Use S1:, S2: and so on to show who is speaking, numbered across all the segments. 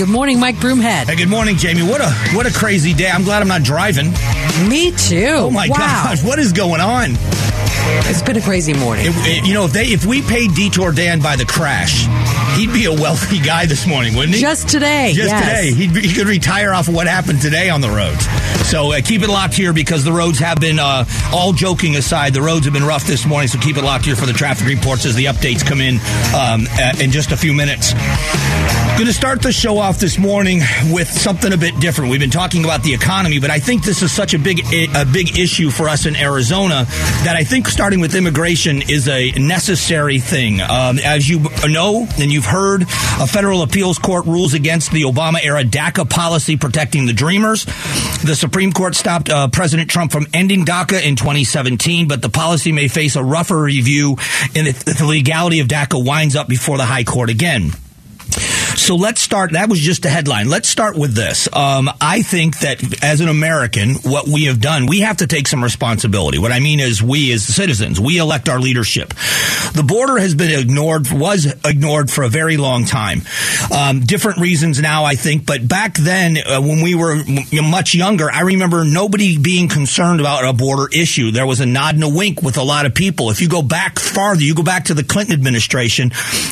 S1: Good morning, Mike Broomhead.
S2: Hey, good morning, Jamie. What a what a crazy day. I'm glad I'm not driving.
S1: Me too.
S2: Oh my
S1: wow.
S2: gosh, what is going on?
S1: It's been a crazy morning.
S2: It- it- eh, you know, if they if we paid Detour Dan by the crash, he'd be a wealthy guy this morning, wouldn't he?
S1: Just today.
S2: Just
S1: yes.
S2: today, He'd, be- he could retire off of what happened today on the roads. So uh, keep it locked here because the roads have been, uh, all joking aside, the roads have been rough this morning. So keep it locked here for the traffic reports as the updates come in um, in just a few minutes. Going to start the show off this morning with something a bit different. We've been talking about the economy, but I think this is such a big a big issue for us in Arizona that I think starting with immigration is a necessary thing. Um, as you know and you've heard, a federal appeals court rules against the Obama era DACA policy protecting the Dreamers. The Supreme Court stopped uh, President Trump from ending DACA in 2017, but the policy may face a rougher review if the legality of DACA winds up before the High Court again. So let's start. That was just a headline. Let's start with this. Um, I think that as an American, what we have done, we have to take some responsibility. What I mean is, we as citizens, we elect our leadership. The border has been ignored, was ignored for a very long time. Um, different reasons now, I think, but back then, uh, when we were much younger, I remember nobody being concerned about a border issue. There was a nod and a wink with a lot of people. If you go back farther, you go back to the Clinton administration,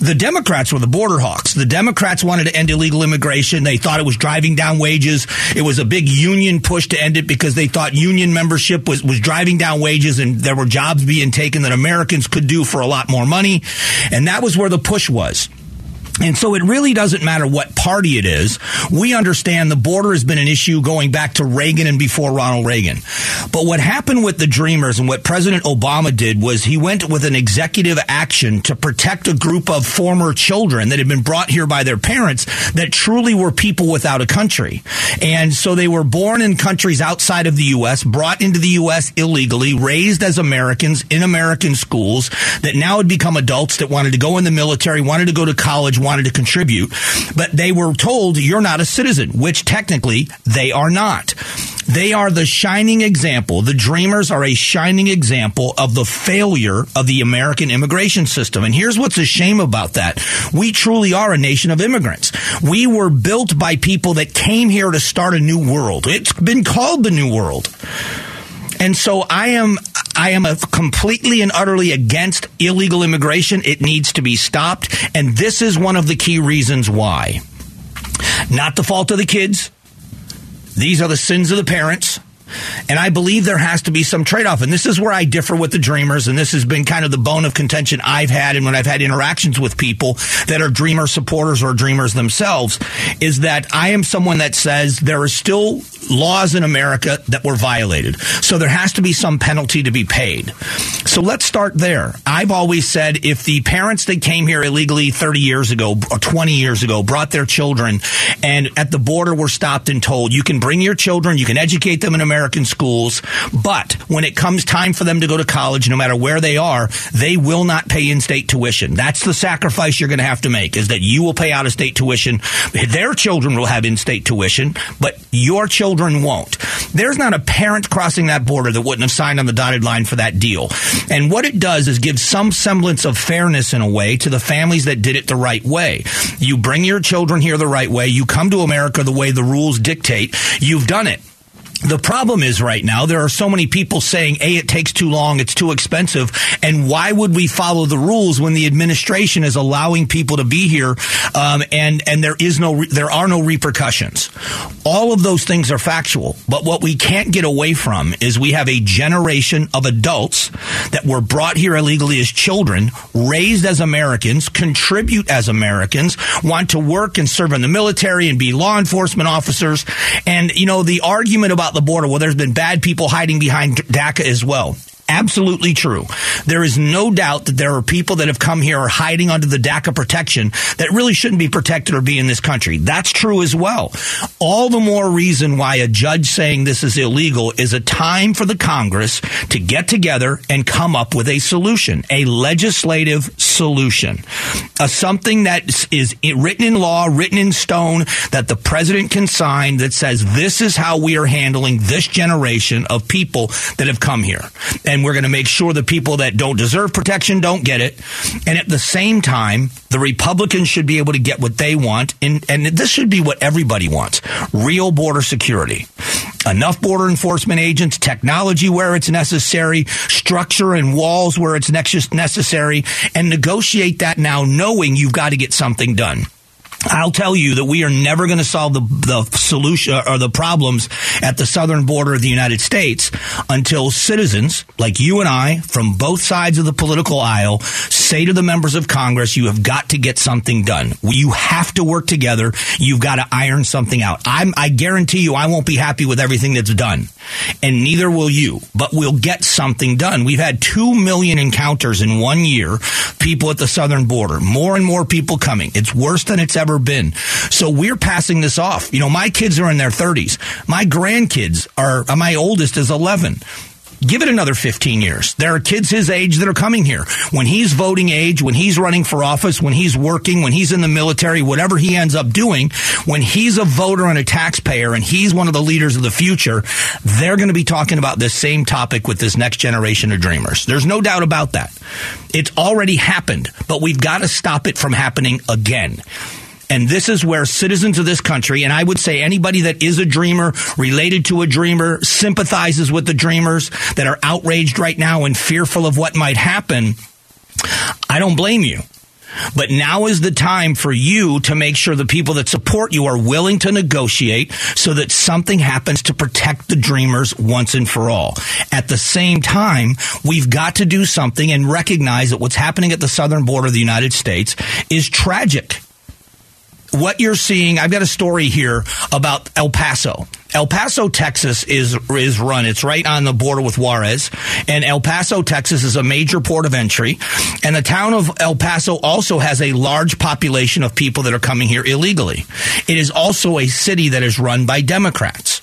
S2: the Democrats were the border hawks. The Democrats wanted to end illegal immigration. They thought it was driving down wages. It was a big union push to end it because they thought union membership was, was driving down wages and there were jobs being taken that Americans could do for a lot more money. And that was where the push was. And so it really doesn't matter what party it is. We understand the border has been an issue going back to Reagan and before Ronald Reagan. But what happened with the Dreamers and what President Obama did was he went with an executive action to protect a group of former children that had been brought here by their parents that truly were people without a country. And so they were born in countries outside of the U.S., brought into the U.S. illegally, raised as Americans in American schools that now had become adults that wanted to go in the military, wanted to go to college, wanted to contribute, but they were told you're not a citizen, which technically they are not. They are the shining example. The Dreamers are a shining example of the failure of the American immigration system. And here's what's a shame about that. We truly are a nation of immigrants. We were built by people that came here to start a new world. It's been called the New World. And so I am I am completely and utterly against illegal immigration. It needs to be stopped, and this is one of the key reasons why. Not the fault of the kids. These are the sins of the parents. And I believe there has to be some trade off. And this is where I differ with the dreamers. And this has been kind of the bone of contention I've had. And when I've had interactions with people that are dreamer supporters or dreamers themselves is that I am someone that says there are still laws in America that were violated. So there has to be some penalty to be paid. So let's start there. I've always said if the parents that came here illegally 30 years ago or 20 years ago brought their children and at the border were stopped and told you can bring your children, you can educate them in American schools, but when it comes time for them to go to college, no matter where they are, they will not pay in-state tuition. That's the sacrifice you're going to have to make is that you will pay out of state tuition. Their children will have in-state tuition, but your children won't. There's not a parent crossing that border that wouldn't have signed on the dotted line for that deal. And what it does is give some semblance of fairness in a way to the families that did it the right way. You bring your children here the right way. You come to America the way the rules dictate. You've done it. The problem is right now there are so many people saying, "A, it takes too long, it's too expensive," and why would we follow the rules when the administration is allowing people to be here, um, and and there is no there are no repercussions. All of those things are factual, but what we can't get away from is we have a generation of adults that were brought here illegally as children, raised as Americans, contribute as Americans, want to work and serve in the military and be law enforcement officers, and you know the argument about the border. Well, there's been bad people hiding behind DACA as well. Absolutely true. There is no doubt that there are people that have come here are hiding under the DACA protection that really shouldn't be protected or be in this country. That's true as well. All the more reason why a judge saying this is illegal is a time for the Congress to get together and come up with a solution, a legislative solution, something that is written in law, written in stone, that the president can sign that says this is how we are handling this generation of people that have come here. And we're going to make sure the people that don't deserve protection don't get it. And at the same time, the Republicans should be able to get what they want. And, and this should be what everybody wants real border security. Enough border enforcement agents, technology where it's necessary, structure and walls where it's necessary, and negotiate that now knowing you've got to get something done. I'll tell you that we are never going to solve the, the solution or the problems at the southern border of the United States until citizens like you and I from both sides of the political aisle say to the members of Congress, you have got to get something done. You have to work together. You've got to iron something out. I'm, I guarantee you I won't be happy with everything that's done and neither will you, but we'll get something done. We've had 2 million encounters in one year, people at the southern border, more and more people coming. It's worse than it's ever been. So we're passing this off. You know, my kids are in their 30s. My grandkids are, uh, my oldest is 11. Give it another 15 years. There are kids his age that are coming here. When he's voting age, when he's running for office, when he's working, when he's in the military, whatever he ends up doing, when he's a voter and a taxpayer and he's one of the leaders of the future, they're going to be talking about this same topic with this next generation of dreamers. There's no doubt about that. It's already happened, but we've got to stop it from happening again. And this is where citizens of this country, and I would say anybody that is a dreamer, related to a dreamer, sympathizes with the dreamers that are outraged right now and fearful of what might happen, I don't blame you. But now is the time for you to make sure the people that support you are willing to negotiate so that something happens to protect the dreamers once and for all. At the same time, we've got to do something and recognize that what's happening at the southern border of the United States is tragic what you're seeing, I've got a story here about El Paso. El Paso, Texas is is run. It's right on the border with Juarez, and El Paso, Texas is a major port of entry. And the town of El Paso also has a large population of people that are coming here illegally. It is also a city that is run by Democrats.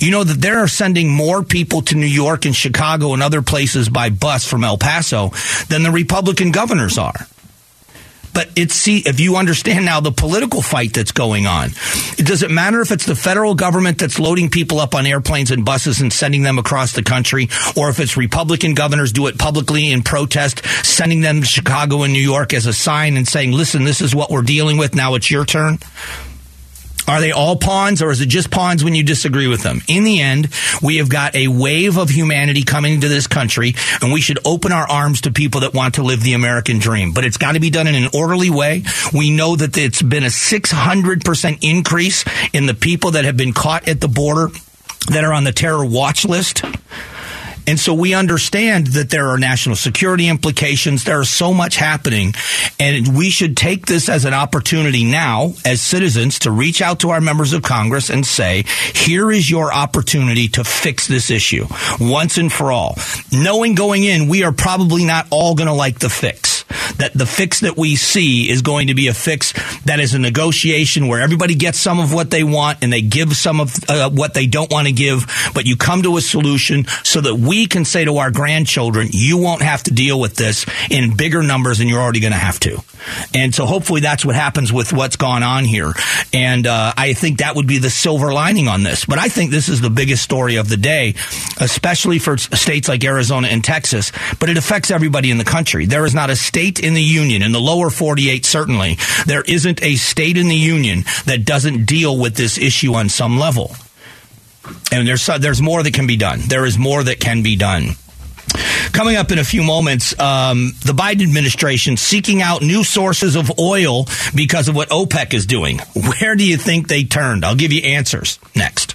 S2: You know that they are sending more people to New York and Chicago and other places by bus from El Paso than the Republican governors are. But it's see if you understand now the political fight that's going on. It doesn't matter if it's the federal government that's loading people up on airplanes and buses and sending them across the country, or if it's Republican governors do it publicly in protest, sending them to Chicago and New York as a sign and saying, "Listen, this is what we're dealing with. Now it's your turn." Are they all pawns or is it just pawns when you disagree with them? In the end, we have got a wave of humanity coming to this country and we should open our arms to people that want to live the American dream. But it's got to be done in an orderly way. We know that it's been a 600% increase in the people that have been caught at the border that are on the terror watch list. And so we understand that there are national security implications. There is so much happening. And we should take this as an opportunity now as citizens to reach out to our members of Congress and say, here is your opportunity to fix this issue once and for all. Knowing going in, we are probably not all going to like the fix that the fix that we see is going to be a fix that is a negotiation where everybody gets some of what they want and they give some of uh, what they don't want to give, but you come to a solution so that we can say to our grandchildren, you won't have to deal with this in bigger numbers than you're already going to have to. And so hopefully that's what happens with what's gone on here. And uh, I think that would be the silver lining on this. But I think this is the biggest story of the day, especially for states like Arizona and Texas. But it affects everybody in the country. There is not a state in the union, in the lower 48 certainly, there isn't a state in the union that doesn't deal with this issue on some level. And there's there's more that can be done. There is more that can be done. Coming up in a few moments, um, the Biden administration seeking out new sources of oil because of what OPEC is doing. Where do you think they turned? I'll give you answers next.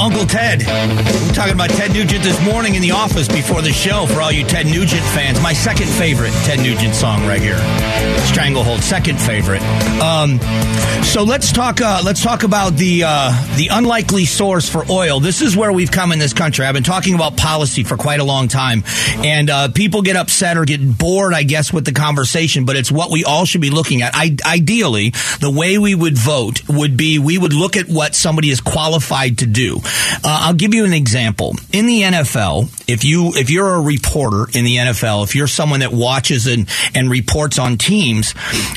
S2: Uncle Ted. We're talking about Ted Nugent this morning in the office before the show for all you Ted Nugent fans. My second favorite Ted Nugent song right here. Stranglehold, second favorite. Um, so let's talk. Uh, let's talk about the uh, the unlikely source for oil. This is where we've come in this country. I've been talking about policy for quite a long time, and uh, people get upset or get bored, I guess, with the conversation. But it's what we all should be looking at. I, ideally, the way we would vote would be we would look at what somebody is qualified to do. Uh, I'll give you an example. In the NFL, if you if you're a reporter in the NFL, if you're someone that watches and and reports on teams,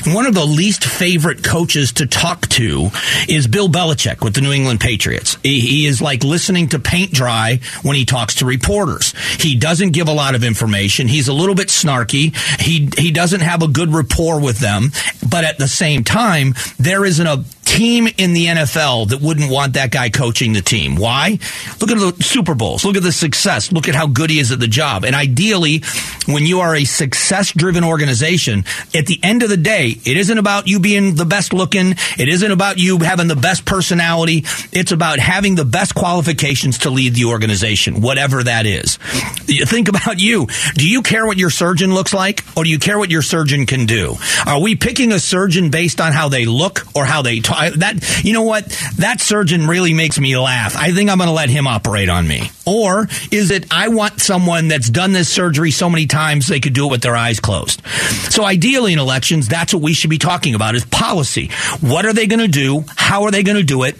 S2: one of the least favorite coaches to talk to is Bill Belichick with the New England Patriots. He, he is like listening to paint dry when he talks to reporters. He doesn't give a lot of information. He's a little bit snarky. He he doesn't have a good rapport with them, but at the same time, there isn't a team in the NFL that wouldn't want that guy coaching the team. Why? Look at the Super Bowls. Look at the success. Look at how good he is at the job. And ideally, when you are a success driven organization, at the end of the day, it isn't about you being the best looking. It isn't about you having the best personality. It's about having the best qualifications to lead the organization, whatever that is. Think about you. Do you care what your surgeon looks like or do you care what your surgeon can do? Are we picking a surgeon based on how they look or how they talk? That you know what that surgeon really makes me laugh. I think I'm going to let him operate on me. Or is it I want someone that's done this surgery so many times they could do it with their eyes closed? So ideally in elections, that's what we should be talking about is policy. What are they going to do? How are they going to do it?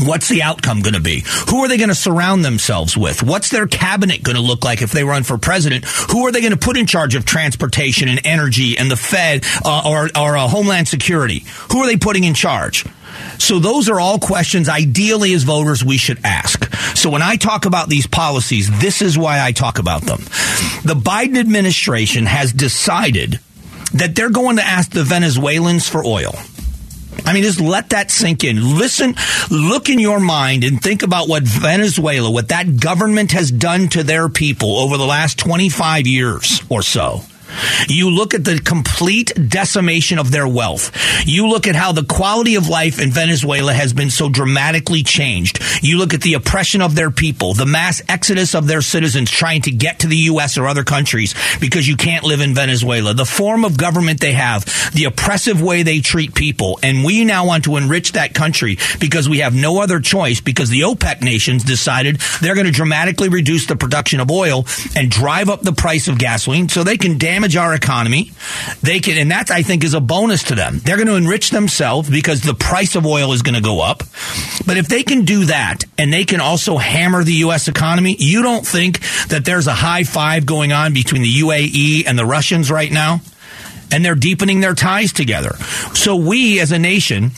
S2: What's the outcome going to be? Who are they going to surround themselves with? What's their cabinet going to look like if they run for president? Who are they going to put in charge of transportation and energy and the Fed uh, or, or uh, Homeland Security? Who are they putting in charge? So those are all questions ideally as voters we should ask. So when I talk about these policies, this is why I talk about them. The Biden administration has decided that they're going to ask the Venezuelans for oil. I mean, just let that sink in. Listen, look in your mind and think about what Venezuela, what that government has done to their people over the last 25 years or so. You look at the complete decimation of their wealth. You look at how the quality of life in Venezuela has been so dramatically changed. You look at the oppression of their people, the mass exodus of their citizens trying to get to the U.S. or other countries because you can't live in Venezuela, the form of government they have, the oppressive way they treat people. And we now want to enrich that country because we have no other choice because the OPEC nations decided they're going to dramatically reduce the production of oil and drive up the price of gasoline so they can damage damage our economy. They can, and that I think is a bonus to them. They're going to enrich themselves because the price of oil is going to go up. But if they can do that and they can also hammer the U.S. economy, you don't think that there's a high five going on between the UAE and the Russians right now? And they're deepening their ties together. So we as a nation,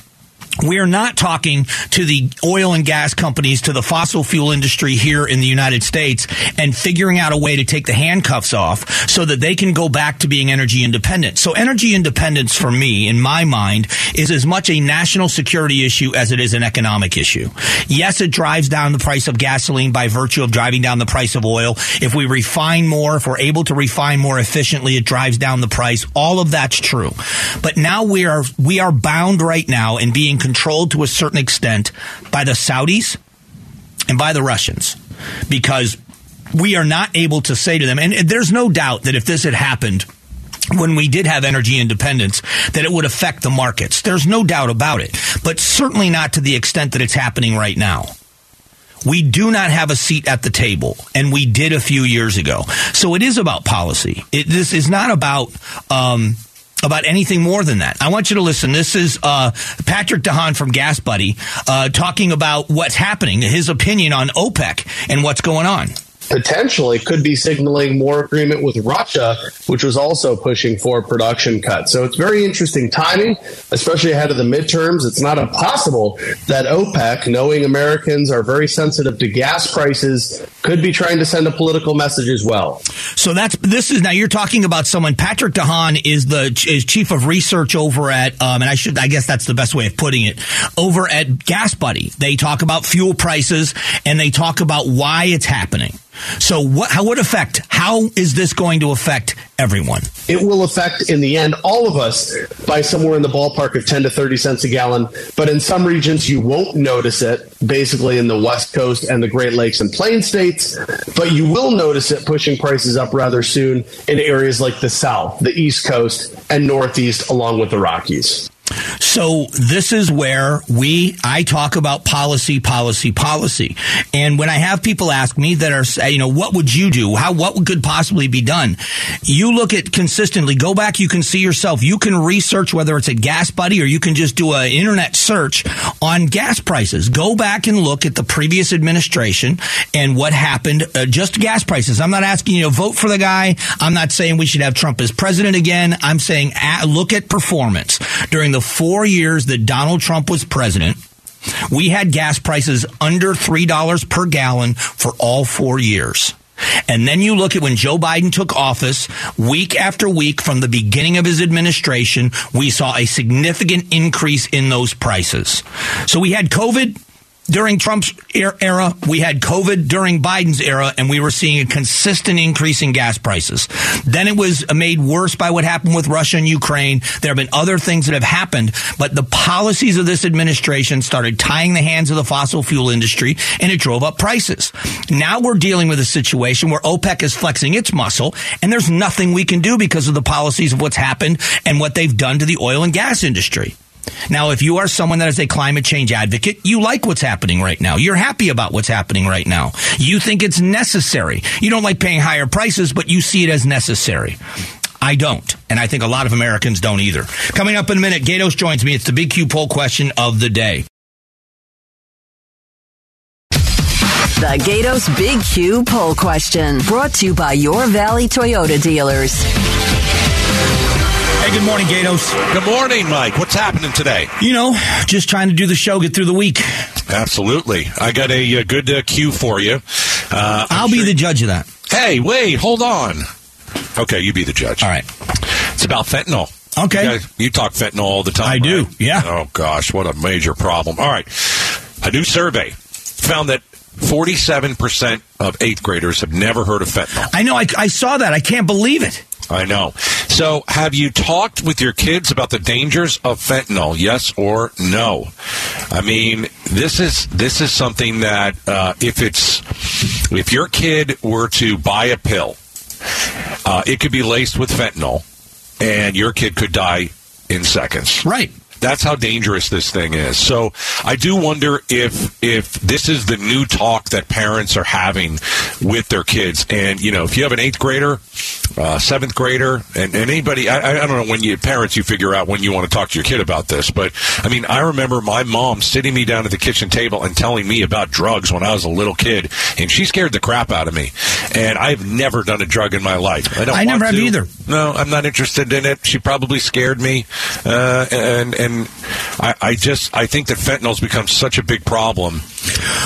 S2: we're not talking to the oil and gas companies, to the fossil fuel industry here in the United States and figuring out a way to take the handcuffs off so that they can go back to being energy independent. So energy independence for me, in my mind, is as much a national security issue as it is an economic issue. Yes, it drives down the price of gasoline by virtue of driving down the price of oil. If we refine more, if we're able to refine more efficiently, it drives down the price. All of that's true. But now we are, we are bound right now in being controlled to a certain extent by the Saudis and by the Russians because we are not able to say to them, and there's no doubt that if this had happened, when we did have energy independence, that it would affect the markets. There's no doubt about it, but certainly not to the extent that it's happening right now. We do not have a seat at the table, and we did a few years ago. So it is about policy. It, this is not about um, about anything more than that. I want you to listen. This is uh, Patrick DeHaan from Gas Buddy uh, talking about what's happening, his opinion on OPEC and what's going on
S3: potentially could be signaling more agreement with Russia, which was also pushing for production cuts. So it's very interesting timing, especially ahead of the midterms. It's not impossible that OPEC, knowing Americans are very sensitive to gas prices, could be trying to send a political message as well.
S2: So that's this is now you're talking about someone. Patrick DeHaan is the is chief of research over at, um, and I should I guess that's the best way of putting it, over at Gas Buddy. They talk about fuel prices and they talk about why it's happening. So what, how would affect, how is this going to affect everyone.
S3: It will affect, in the end, all of us by somewhere in the ballpark of 10 to 30 cents a gallon. But in some regions, you won't notice it, basically in the West Coast and the Great Lakes and Plain states. But you will notice it pushing prices up rather soon in areas like the South, the East Coast, and Northeast, along with the Rockies.
S2: So this is where we I talk about policy, policy, policy. And when I have people ask me that are you know what would you do? How what could possibly be done? You look at consistently. Go back. You can see yourself. You can research whether it's a Gas Buddy or you can just do an internet search on gas prices. Go back and look at the previous administration and what happened. Uh, just gas prices. I'm not asking you to vote for the guy. I'm not saying we should have Trump as president again. I'm saying at, look at performance during the four years that Donald Trump was president, we had gas prices under $3 per gallon for all four years. And then you look at when Joe Biden took office, week after week from the beginning of his administration, we saw a significant increase in those prices. So we had COVID, during Trump's er-, era, we had COVID during Biden's era, and we were seeing a consistent increase in gas prices. Then it was made worse by what happened with Russia and Ukraine. There have been other things that have happened, but the policies of this administration started tying the hands of the fossil fuel industry, and it drove up prices. Now we're dealing with a situation where OPEC is flexing its muscle, and there's nothing we can do because of the policies of what's happened and what they've done to the oil and gas industry. Now, if you are someone that is a climate change advocate, you like what's happening right now. You're happy about what's happening right now. You think it's necessary. You don't like paying higher prices, but you see it as necessary. I don't. And I think a lot of Americans don't either. Coming up in a minute, Gatos joins me. It's the Big Q poll question of the day.
S4: The Gatos Big Q poll question brought to you by your Valley Toyota dealers.
S2: Hey, good morning, Gatos.
S5: Good morning, Mike. What's happening today?
S2: You know, just trying to do the show, get through the week.
S5: Absolutely. I got a, a good uh, Q for you.
S2: Uh, I'll sure... be the judge of that.
S5: Hey, wait, hold on. Okay, you be the judge.
S2: All right.
S5: It's about fentanyl.
S2: Okay.
S5: You, guys, you talk fentanyl all the time. I
S2: right?
S5: do,
S2: yeah.
S5: Oh, gosh, what a major problem. All right. A new survey found that 47% of eighth graders have never heard of fentanyl.
S2: I know. I, I saw that. I can't believe it.
S5: I know. So, have you talked with your kids about the dangers of fentanyl? Yes or no? I mean, this is this is something that uh, if it's if your kid were to buy a pill, uh, it could be laced with fentanyl, and your kid could die in seconds.
S2: Right.
S5: That's how dangerous this thing is. So I do wonder if if this is the new talk that parents are having with their kids. And you know, if you have an eighth grader, uh, seventh grader, and, and anybody, I, I, don't know when you parents you figure out when you want to talk to your kid about this. But I mean, I remember my mom sitting me down at the kitchen table and telling me about drugs when I was a little kid, and she scared the crap out of me. And I've never done a drug in my life. I don't.
S2: I never have either.
S5: No, I'm not interested in it. She probably scared me, uh, and and and I, I just I think that fentanyl's become such a big problem.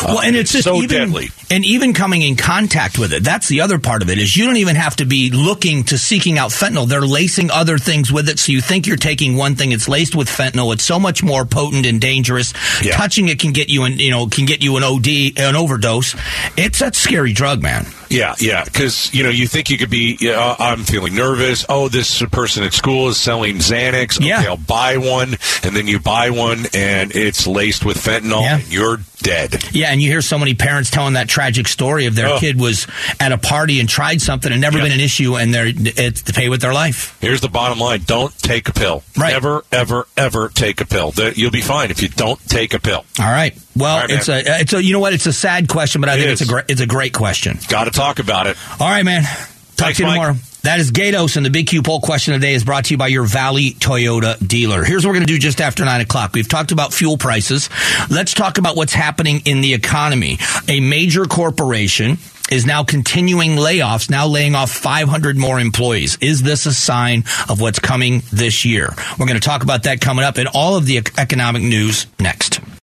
S2: Well, and uh, it's just
S5: so
S2: even,
S5: deadly.
S2: And even coming in contact with it, that's the other part of it. Is you don't even have to be looking to seeking out fentanyl. They're lacing other things with it, so you think you're taking one thing. It's laced with fentanyl. It's so much more potent and dangerous. Yeah. Touching it can get you an you know can get you an OD, an overdose. It's a scary drug, man.
S5: Yeah, yeah, because you know you think you could be. Uh, I'm feeling nervous. Oh, this person at school is selling Xanax. Okay, yeah. I'll buy one, and then you buy one, and it's laced with fentanyl, yeah. and you're dead.
S2: Yeah, and you hear so many parents telling that tragic story of their oh. kid was at a party and tried something and never yep. been an issue, and they're it's to pay with their life.
S5: Here's the bottom line: don't take a pill.
S2: Right.
S5: Never, ever, ever take a pill. You'll be fine if you don't take a pill.
S2: All right. Well, All right, it's man. a it's a you know what? It's a sad question, but I it think is. it's a great it's a great question.
S5: Got to talk about it.
S2: All right, man. Talk
S5: Thanks,
S2: to you
S5: Mike.
S2: tomorrow. That is Gatos, and the Big Q poll question of day is brought to you by your Valley Toyota dealer. Here's what we're going to do just after 9 o'clock. We've talked about fuel prices. Let's talk about what's happening in the economy. A major corporation is now continuing layoffs, now laying off 500 more employees. Is this a sign of what's coming this year? We're going to talk about that coming up in all of the economic news next.